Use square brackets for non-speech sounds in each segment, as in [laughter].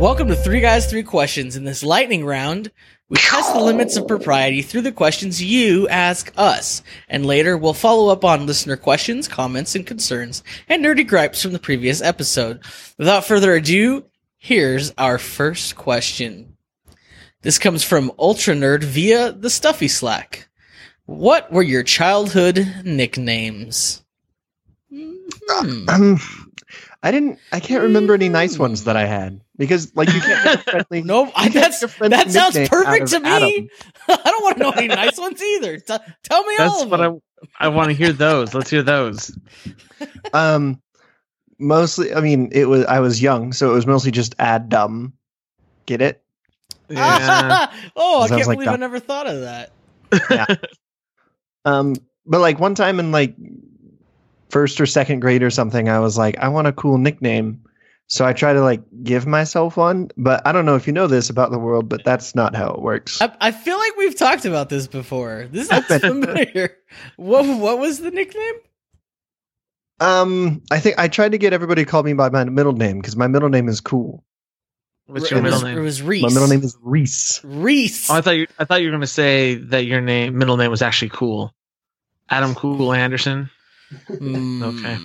Welcome to Three Guys, Three Questions. In this lightning round, we test the limits of propriety through the questions you ask us. And later, we'll follow up on listener questions, comments, and concerns, and nerdy gripes from the previous episode. Without further ado, here's our first question. This comes from Ultra Nerd via the Stuffy Slack. What were your childhood nicknames? Hmm. Um, I didn't. I can't remember any nice ones that I had because, like, you can't make friendly. [laughs] No, I, can't that's friendly that sounds perfect to me. Adam. [laughs] I don't want to know any nice ones either. T- tell me all of what them. I I want to hear those. Let's hear those. [laughs] Um, mostly. I mean, it was. I was young, so it was mostly just Adam. Get it? Yeah. oh, I can't like believe I never thought of that. yeah. Um, but like one time in like first or second grade or something, I was like, I want a cool nickname. So I try to like give myself one, but I don't know if you know this about the world, but that's not how it works. I, I feel like we've talked about this before. This sounds bet. [laughs] familiar. What what was the nickname? Um, I think I tried to get everybody to call me by my middle name because my middle name is cool. What's it your was, middle It was Reese. My middle name is Reese. Reese. Oh, I thought you I thought you were gonna say that your name middle name was actually cool. Adam Cool Anderson. Hmm. Okay.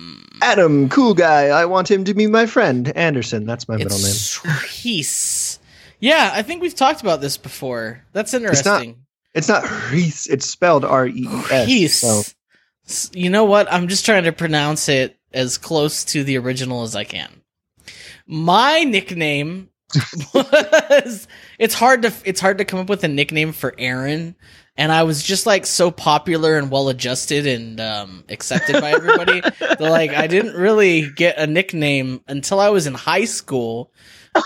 Adam, cool guy. I want him to be my friend. Anderson, that's my middle name. Reese. Yeah, I think we've talked about this before. That's interesting. It's not Reese. It's spelled R E E S. Reese. So You know what? I'm just trying to pronounce it as close to the original as I can. My nickname [laughs] was it's hard to it's hard to come up with a nickname for Aaron and I was just like so popular and well adjusted and um, accepted by everybody [laughs] that like I didn't really get a nickname until I was in high school. [laughs]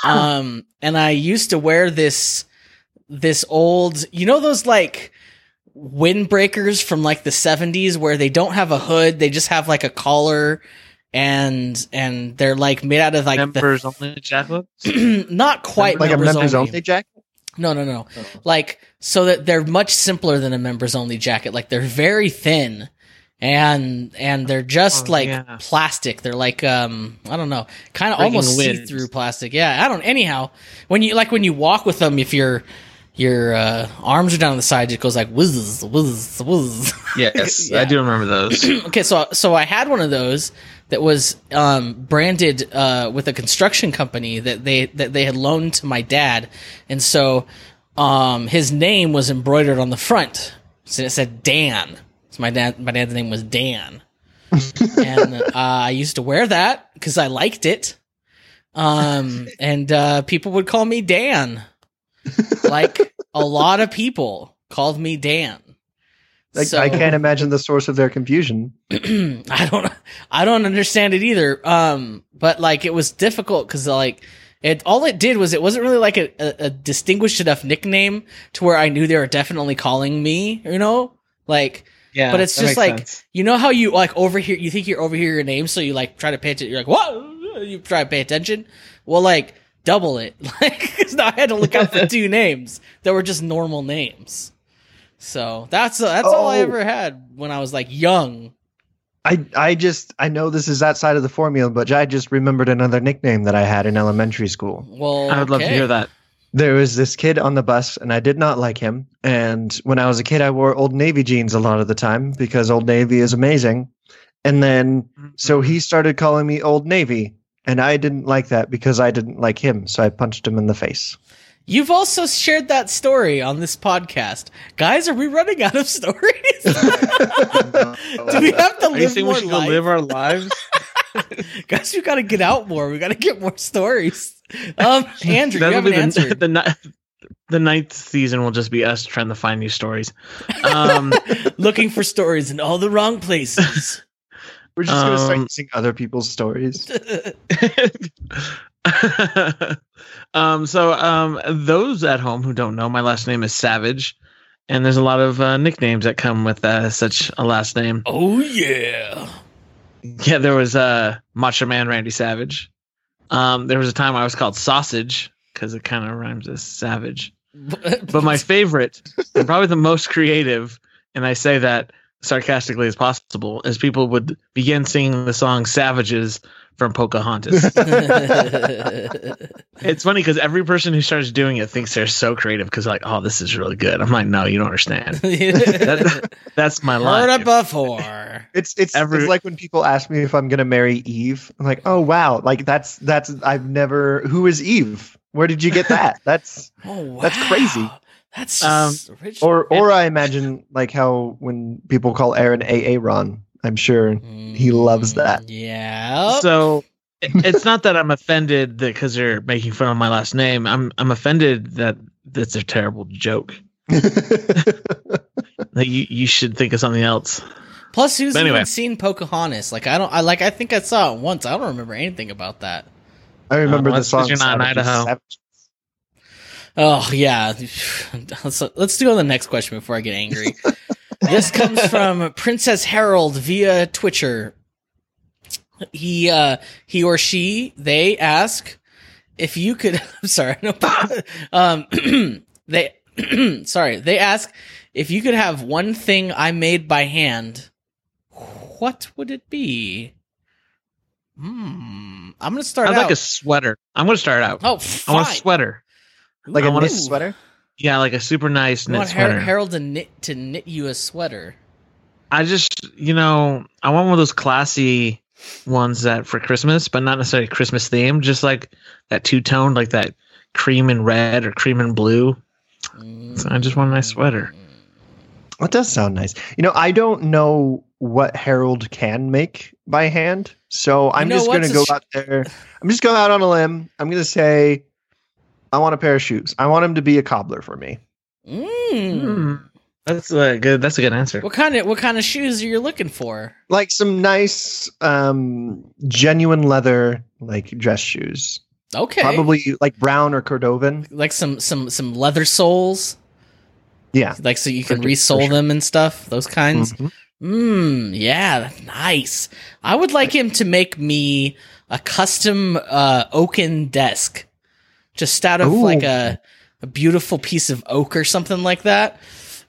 Um, and I used to wear this this old, you know those like windbreakers from like the 70s where they don't have a hood, they just have like a collar and and they're like made out of like Members only jackets. the [clears throat] not quite like a members members only. only jacket. No, no, no. Like so that they're much simpler than a members only jacket. Like they're very thin and and they're just Oh, like yeah. plastic. They're like um I don't know, kind of almost see-through plastic. Yeah, I don't anyhow, when you like when you walk with them if your your uh, arms are down on the side, it goes like whiz, whiz, whiz. Yes, [laughs] Yeah. I do remember those. [clears throat] okay, so so I had one of those that was um, branded uh, with a construction company that they that they had loaned to my dad, and so um, his name was embroidered on the front, so it said Dan. So my dad my dad's name was Dan, [laughs] and uh, I used to wear that because I liked it, um, and uh, people would call me Dan, like a lot of people called me Dan. Like So- I can't imagine the source of their confusion. [clears throat] I don't I don't understand it either. Um, but like it was difficult because like it all it did was it wasn't really like a, a, a distinguished enough nickname to where I knew they were definitely calling me. You know, like. Yeah, But it's just like sense. you know how you like overhear you think you're overhear your name, so you like try to pay attention. You're like, what? You try to pay attention. Well, like double it, [laughs] like 'cause now I had to look out for two names that were just normal names. So that's uh, that's all I Oh. ever had when I was like young. I I just I know this is outside of the formula, but I just remembered another nickname that I had in elementary school. Well, I would love to hear that. There was this kid on the bus, and I did not like him. And when I was a kid, I wore Old Navy jeans a lot of the time because Old Navy is amazing. And then so he started calling me Old Navy, and I didn't like that because I didn't like him. So I punched him in the face. You've also shared that story on this podcast. Guys, are we running out of stories? [laughs] Do we have to Are you live saying more we should go live our lives? [laughs] Guys, we got to get out more. We got to get more stories. Um, Andrew, That'll haven't be the, answered. [laughs] the ni- the ninth season will just be us trying to find new stories. Um, Looking for stories in all the wrong places. We're just gonna start Um, using other people's stories. [laughs] [laughs] um, so um, those at home who don't know, my last name is Savage, and there's a lot of uh, nicknames that come with uh, such a last name. oh yeah. Yeah, there was uh, Macho Man Randy Savage. Um, there was a time I was called Sausage because it kind of rhymes with savage. [laughs] But my favorite, and probably the most creative, and I say that sarcastically as possible as people would begin singing the song "Savages" from Pocahontas. [laughs] it's funny because every person who starts doing it thinks they're so creative because like, oh, this is really good. I'm like, no, you don't understand. [laughs] That- that's my Heard life. it before. It's it's Every- it's like when people ask me if I'm gonna marry Eve. I'm like, oh wow, like that's that's I've never. Who is Eve? Where did you get that? That's Oh wow. That's crazy. That's Um, original. or or I imagine like how when people call Aaron AA Ron. I'm sure he loves that. Mm, Yeah. So it's not that I'm offended that because they're making fun of my last name. I'm I'm offended that that's a terrible joke. [laughs] That you you should think of something else. Plus, who's But anyway. even seen Pocahontas? Like I don't. I like. I think I saw it once. I don't remember anything about that. I remember Uh, the song. you're not in Savages, Idaho. Oh yeah. [laughs] Let's, let's do the next question before I get angry. [laughs] this comes from Princess Harold via Twitcher. He uh he or she they ask if you could [laughs] I'm sorry, no um [clears throat] they [clears throat] sorry, they ask if you could have one thing I made by hand, what would it be? Hmm. I'm gonna start I'd out. like a sweater. I'm gonna start out. oh, I fine. want a sweater. Like I a wanna- knit sweater. Yeah, like a super nice I knit want Har- sweater. Harold to knit to knit you a sweater. I just, you know, I want one of those classy ones that for Christmas, but not necessarily Christmas themed, just like that two tone, like that cream and red or cream and blue. So I just want a nice mm. sweater. That does sound nice. You know, I don't know what Harold can make by hand, so I'm know just going to what's go sh- out there. I'm just going out on a limb. I'm going to say, I want a pair of shoes. I want him to be a cobbler for me. Mm. Hmm. That's a good. That's a good answer. What kind of what kind of shoes are you looking for? Like some nice, um, genuine leather, like dress shoes. Okay, Probably like brown or Cordovan. like some some some leather soles, Yeah. like so you can For- for resole sure. them and stuff. Those kinds. Mhm. Mm, yeah, nice. I would like him to make me a custom uh, oaken desk, just out of Ooh. like a a beautiful piece of oak or something like that.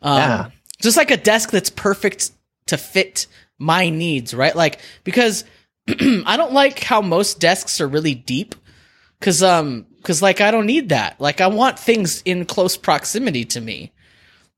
Um, Yeah. just like a desk that's perfect to fit my needs, right? Like because [clears throat] I don't like how most desks are really deep, because um because like I don't need that. Like I want things in close proximity to me.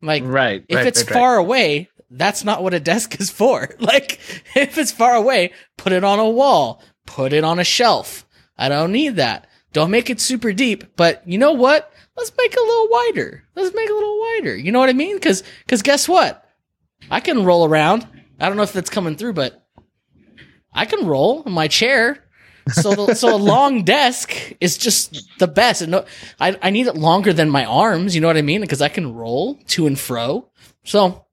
Like Right. if right, it's right, right. far away, that's not what a desk is [laughs] for. Like, if it's far away, put it on a wall, put it on a shelf. I don't need that. Don't make it super deep, but you know what? Let's make it a little wider. Let's make it a little wider. You know what I mean? Cause, cause guess what? I can roll around. I don't know if that's coming through, but I can roll in my chair. So, the, so a long [laughs] desk is just the best. And no, I, I need it longer than my arms. You know what I mean? Because I can roll to and fro. So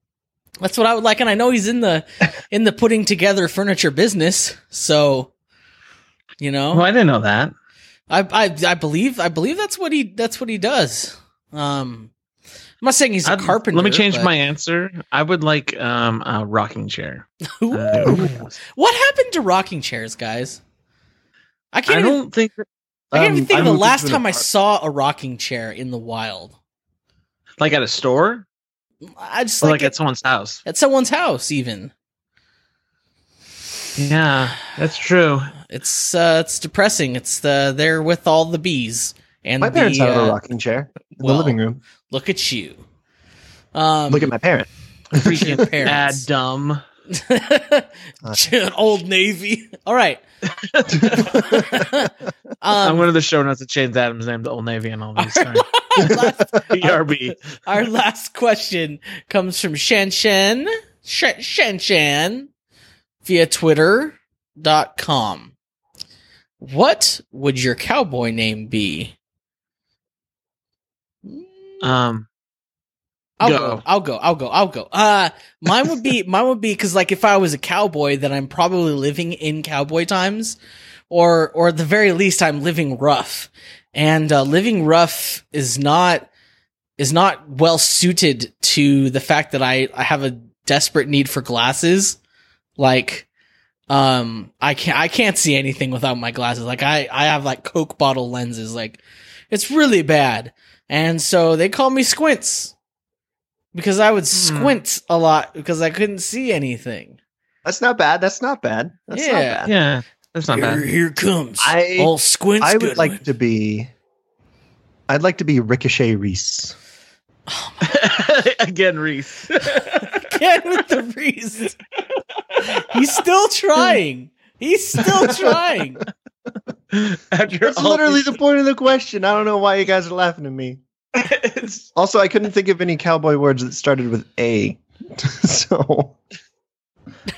that's what I would like. And I know he's in the in the putting together furniture business. So you know, Well, I didn't know that. I, I I believe I believe that's what he that's what he does. Um, I'm not saying he's a I'd- carpenter. Let me change but- my answer. I would like um a rocking chair. Uh, [laughs] what happened to rocking chairs, guys? I can't. I even, don't think I can't even Um, think of the last time I saw a rocking chair in the wild. like at a store I just or like, like at, at someone's house. at someone's house. Even Yeah, that's true. It's uh, it's depressing. It's the they're with all the bees and My parents the, have uh, a rocking chair in well, the living room. Look at you. Um, Look at my parent. Freaking bad parents. [laughs] dumb. [laughs] Old Navy. [laughs] All right. I'm um, one of the show notes that James Adams named the Old Navy and all these. Sorry. last, BRB. our last question comes from Shan Shan Shan Shan Shan via Twitter.com. What would your cowboy name be? Um, I'll Go. go. I'll go. I'll go. I'll go. Uh, mine would be [laughs] mine would be because like if I was a cowboy, then I'm probably living in cowboy times, or or at the very least I'm living rough, and uh, living rough is not is not well suited to the fact that I I have a desperate need for glasses, like. Um, I can't, I can't see anything without my glasses. Like I, I have like Coke bottle lenses. Like it's really bad. And so they call me Squints. because I would squint a lot because I couldn't see anything. That's not bad. That's not bad. That's not Yeah. bad. Yeah, that's not here, bad. here comes I- all squints. I would good like one. to be. I'd like to be Ricochet Reese. [laughs] Again, Reese. [laughs] Again with the Reese. [laughs] He's still [laughs] trying. He's still trying. [laughs] After That's all literally the point of the question. I don't know why you guys are laughing at me. these- [laughs] Also, I couldn't think of any cowboy words that started with A. so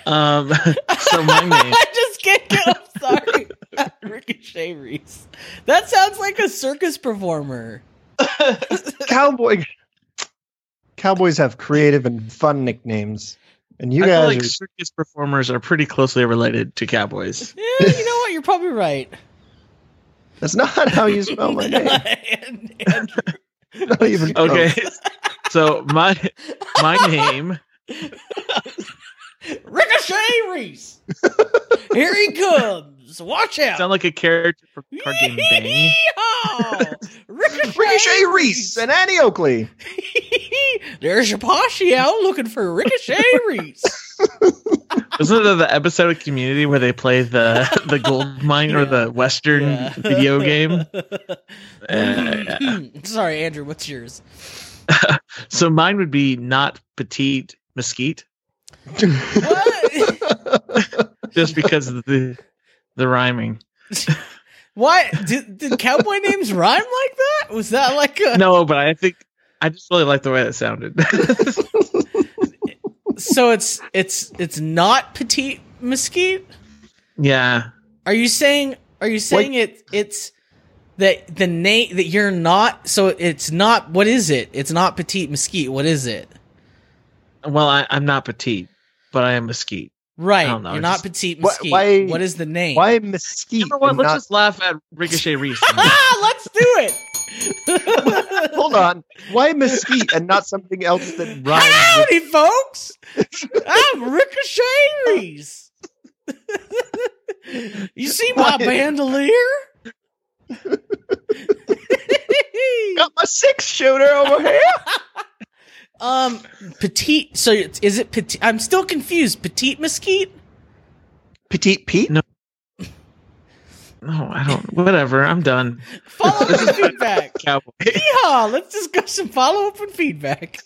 um, so my name. I just can't get. I'm sorry, Ricochet Reese. That sounds like a circus performer. cowboy cowboys have creative and fun nicknames, and you I feel guys like are circus performers are pretty closely related to cowboys. [laughs] Yeah, you know what? You're probably right. That's not how you spell my [laughs] name. [laughs] Not even close. Okay, so my my name. Ricochet Reese. Here he comes. Watch out. Sound like a character from card game Bang. [laughs] Ricochet, Ricochet Reese and Annie Oakley. [laughs] There's your posse out looking for Ricochet [laughs] Reese. Wasn't there the episode of Community where they play the the gold mine or the Western Yeah. video game? Uh, [clears throat] Sorry, Andrew. What's yours? so mine would be not petite mesquite, What? just because of the the rhyming. [laughs] Why did, did cowboy [laughs] names rhyme like that? Was that like a No, but I think I just really like the way that sounded. [laughs] so? It's it's it's not petite mesquite. yeah, Are you saying? Are you saying it? It's that the name that you're not. So it's not. What is it? It's not petite mesquite. What is it? well, I, I'm not petite, but I am mesquite. Right. I don't know, You're just- not petite mesquite. why- what is the name? Why mesquite? You know what? and Let's not- just laugh at Ricochet Reese. ah, [laughs] let's do it. [laughs] Hold on. Why mesquite and not something else that rhymes? with- Howdy, folks. I'm Ricochet Reese. [laughs] you see my What? bandolier? Got my six shooter over here. Um, petite. So is it petite? I'm still confused. Petite mesquite. Petite Pete. No. [laughs] No, I don't. Whatever. I'm done. Follow up and feedback. [laughs] Cowboy. Yeehaw! Let's discuss some follow up and feedback.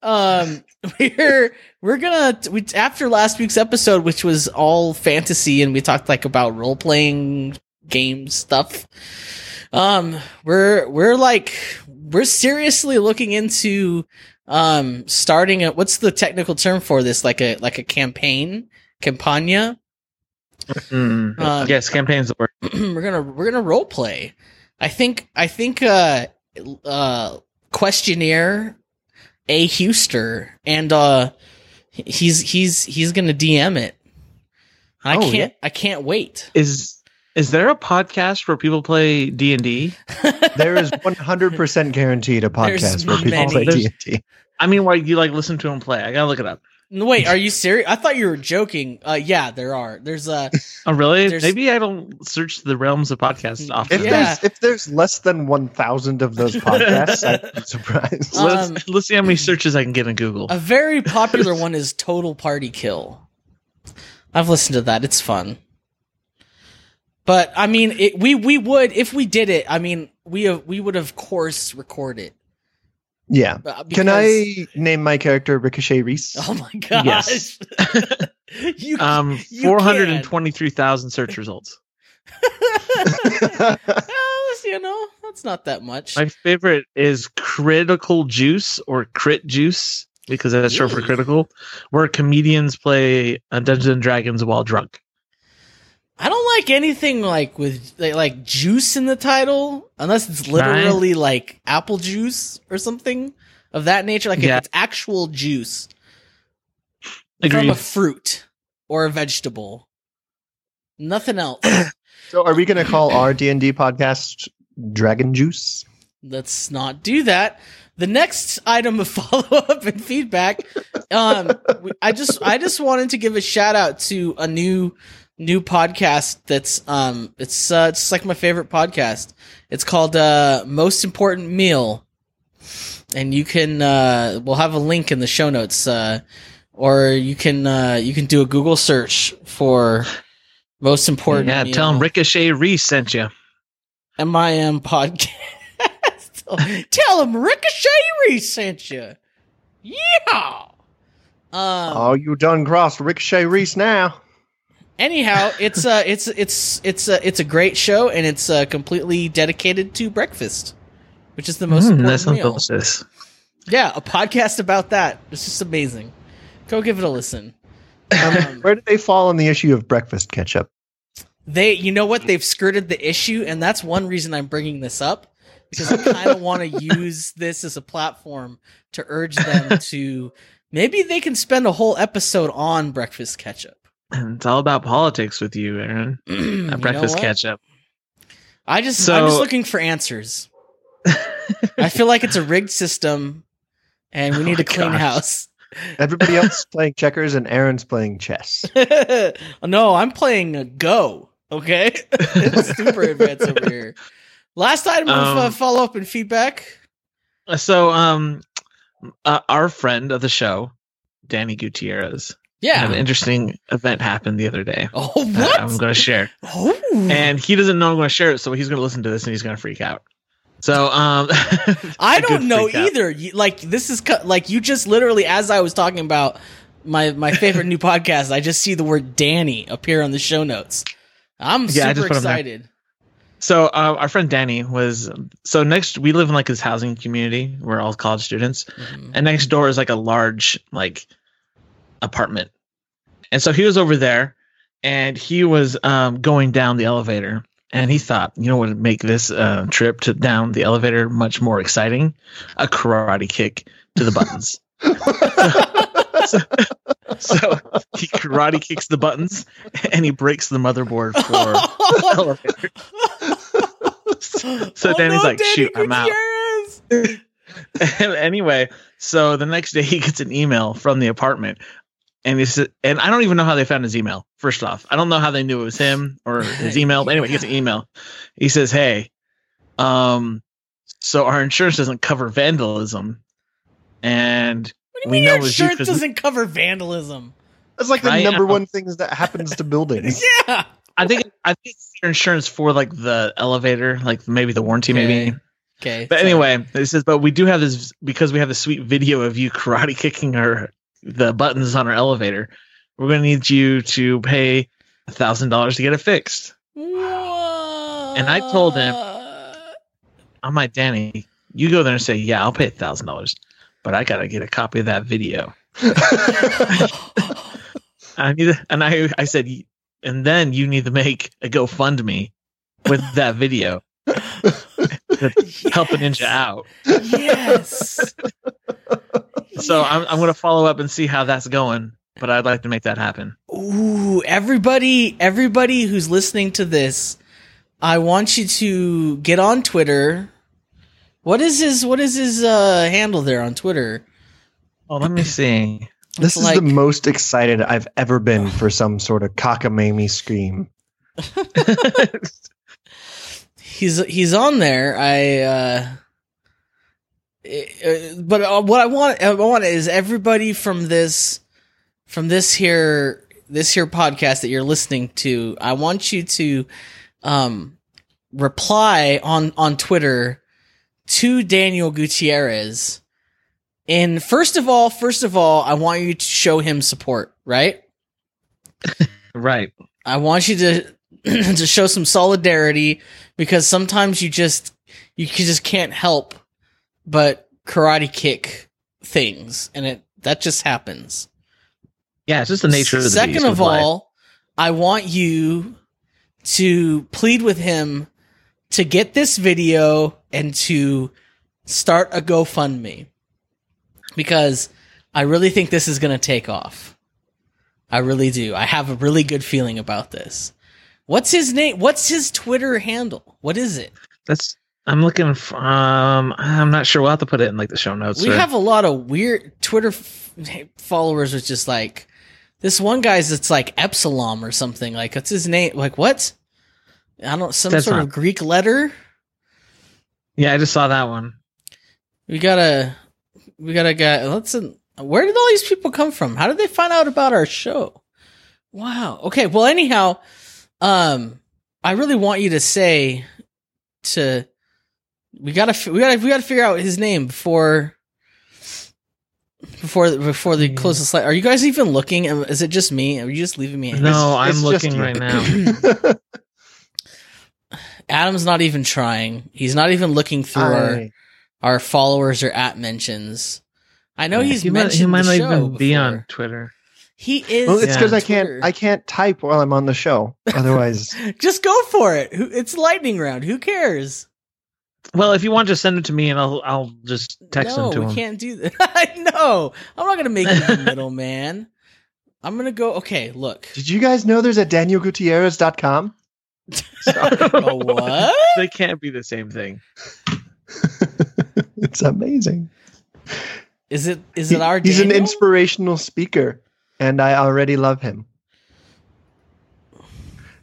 Um, [laughs] we're we're gonna we after last week's episode, which was all fantasy, and we talked like about role playing game stuff. Um, we're we're like we're seriously looking into um starting a what's the technical term for this? Like a like a campaign campagna. Mm. Um, yes, campaigns the word. [clears throat] we're gonna we're gonna role play. I think I think uh uh questionnaire a Huster and uh he's he's he's gonna DM it. I Oh, can't I can't wait. Is is there a podcast where people play D and D? [laughs] There is 100% guaranteed a There's podcast where people many. play D&D. I mean, why you like listen to them play? I gotta look it up. Wait, are you serious? I thought you were joking. Uh yeah, there are. There's uh [laughs] Oh, really? There's- Maybe I don't search the realms of podcasts often. If Yeah. there's if there's less than 1,000 of those [laughs] podcasts, I'd be surprised. Uh, let's, Um, let's see how many searches I can get in Google. a very popular one is Total Party Kill. I've listened to that. It's fun. But I mean, it, we we would if we did it. I mean, we have, we would of course record it. yeah. Uh, Can I name my character Ricochet Reese? [laughs] Oh my gosh! Yes. [laughs] you Um, four hundred and twenty-three thousand search results. [laughs] Well, you know, that's not that much. My favorite is Critical Juice or Crit Juice because that's short for critical, where comedians play uh, Dungeons and Dragons while drunk. I don't like anything like with like, like juice in the title, unless it's literally like apple juice or something of that nature. Like Yeah. if it's actual juice from a fruit or a vegetable. Nothing else. [coughs] so are we going to call our D&D podcast Dragon Juice? Let's not do that. The next item of [laughs] follow up and feedback, um, I just I just wanted to give a shout out to a new new podcast that's um it's uh, it's like my favorite podcast. It's called uh Most Important Meal. and you can uh, we'll have a link in the show notes, uh, or you can uh, you can do a Google search for most important. Yeah, you tell him Ricochet Reese sent you. MIM podcast. [laughs] tell him Ricochet Reese sent you. Yeah. Um, oh, you done crossed Ricochet Reese now. Anyhow, it's uh it's it's it's a it's a great show and it's uh, completely dedicated to breakfast, which is the most Mm, important sounds meal. delicious. Yeah, a podcast about that. It's just amazing. Go give it a listen. Um, [laughs] Where do they fall on the issue of breakfast ketchup? they, you know what? They've skirted the issue, and that's one reason I'm bringing this up because I kind of [laughs] want to use this as a platform to urge them to maybe they can spend a whole episode on breakfast ketchup. [clears throat] It's all about politics with you, Aaron. [clears throat] You know At breakfast what? ketchup. I just, So- I'm just looking for answers. I feel like it's a rigged system, and we [laughs] Oh need my a clean gosh. house. Everybody else is [laughs] playing checkers and Aaron's playing chess. [laughs] no, I'm playing a Go. Okay, it's super advanced over here. Last item of uh, Um, follow up and feedback. So, um, uh, our friend of the show, Danny Gutierrez, had an interesting event happened the other day. [laughs] Oh, what? I'm going to share, oh, and he doesn't know I'm going to share it, so he's going to listen to this and he's going to freak out. So, um, [laughs] I don't know either. You, like this is co- like you just literally, as I was talking about my my favorite new [laughs] podcast, I just see the word Danny appear on the show notes. I'm Yeah, super put 'em there. excited. So uh, our friend Danny was so next we live in like this housing community. We're all college students, Mhm. and next door is like a large like apartment. And so he was over there, and he was um, going down the elevator, and he thought, you know what would make this uh, trip to down the elevator much more exciting? A karate kick to the buttons. [laughs] so he karate kicks the buttons, and he breaks the motherboard for [laughs] the elevator. So Oh, Danny's no, like, Danny shoot, I'm out. Gutierrez! [laughs] anyway, so the next day he gets an email from the apartment, and he said, and I don't even know how they found his email. First off, I don't know how they knew it was him or his email. But anyway, he gets an email. He says, "Hey, um, so our insurance doesn't cover vandalism, and What do you We mean know your it was you insurance 'cause- doesn't cover vandalism? That's like the Right? number Uh-oh. one things that happens to buildings. [laughs] Yeah. I think I think your insurance for like the elevator, like maybe the warranty, maybe." Okay. Okay. But sorry. anyway, it says, but we do have this because we have the sweet video of you [laughs] karate kicking our the buttons on our elevator. We're going to need you to pay a thousand dollars to get it fixed. And I told him- I'm like, Danny, you go there and say, yeah, I'll pay a thousand dollars, but I got to get a copy of that video. [laughs] I need, to- and I, I said, and then you need to make a GoFundMe with that video, to help a ninja out. Yes. [laughs] So I'm, I'm going to follow up and see how that's going, but I'd like to make that happen. Ooh, everybody, everybody who's listening to this, I want you to get on Twitter. What is his what is his uh handle there on Twitter? Oh, let me see. [laughs] This It's is like- the most excited I've ever been for some sort of cockamamie scream. [laughs] He's he's on there. I uh, but uh, what I want I want is everybody from this from this here this here podcast that you're listening to. I want you to um reply on on Twitter to Daniel Gutierrez. And first of all, first of all, I want you to show him support, right? [laughs] right. I want you to [clears throat] to show some solidarity because sometimes you just you just can't help but karate kick things and it that just happens. Yeah, it's just the nature of the Second beast of life. all, I want you to plead with him to get this video and to start a GoFundMe because I really think this is going to take off. I really do. I have a really good feeling about this. What's his name? What's his Twitter handle? What is it? That's I'm looking. f um, I'm not sure. We'll have to put it in like the show notes. We or- have a lot of weird Twitter f- followers. Which just like this one guy's. It's like Epsilon or something. Like what's his name? Like what? I don't. Some That's sort not- of Greek letter. yeah, I just saw that one. We gotta. we got a guy. Let's. Where did all these people come from? How did they find out about our show? Wow. Okay. Well, anyhow, um, I really want you to say to we gotta we gotta we gotta figure out his name before before before the hmm. close the slide. Are you guys even looking? Is it just me? Are you just leaving me? No, It's- I'm it's looking you. right now. [laughs] Adam's not even trying. He's not even looking through our I- our followers or at mentions. I know he's he might, mentioned he might the not show even be on Twitter. He is. well, it's Yeah. because I can't I can't type while I'm on the show. [laughs] Otherwise, Just go for it. It's lightning round. Who cares? Well, if you want, just send it to me, and I'll I'll just text no, him to we him. can't do that. [laughs] I know. I'm not gonna make you the middleman. I'm gonna go. Okay, look. did you guys know there's a DanielGutierrez.com? [laughs] A what? [laughs] They can't be the same thing. it's amazing. Is it? Is it He- our? he's an inspirational speaker, and I already love him.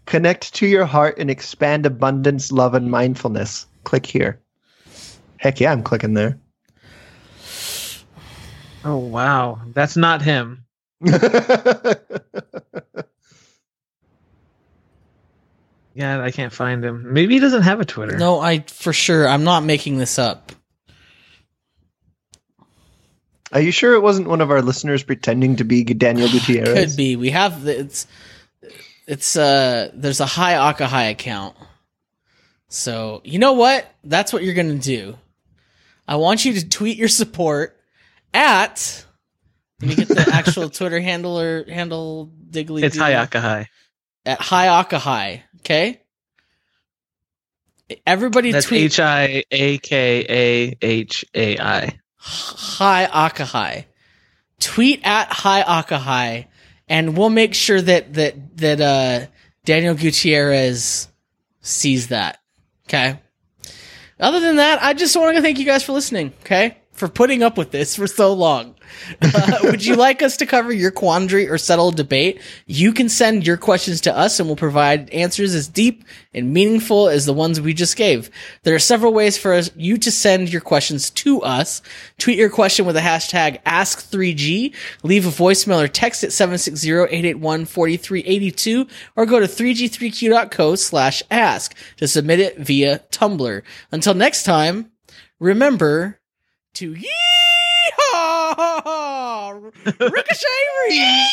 Connect to your heart and expand abundance, love, and mindfulness. Click here. Heck yeah, I'm clicking there. Oh wow, that's not him. [laughs] Yeah, I can't find him. Maybe he doesn't have a Twitter. No, I for sure. I'm not making this up. Are you sure it wasn't one of our listeners pretending to be Daniel [sighs] Gutierrez? Could be. We have it's it's uh there's a high Akahai account. So you know what? That's what you're gonna do. I want you to tweet your support at let me get the [laughs] actual Twitter handle or handle diggly it's doo. Hayaka High. at High Akahai, okay? Everybody That's tweet H I A K A H A I. Hi Akahai. Tweet at Hi Akahai, and we'll make sure that that that uh, Daniel Gutierrez sees that. Okay. Other than that, I just want to thank you guys for listening. Okay, for putting up with this for so long. Uh, [laughs] would you like us to cover your quandary or settle a debate? You can send your questions to us, and we'll provide answers as deep and meaningful as the ones we just gave. There are several ways for us, you to send your questions to us. Tweet your question with the hashtag Ask3G. Leave a voicemail or text at 760-881-4382 or go to 3g3q.co slash ask to submit it via Tumblr. Until next time, remember to yeehaw! [laughs] Ricochet Reed!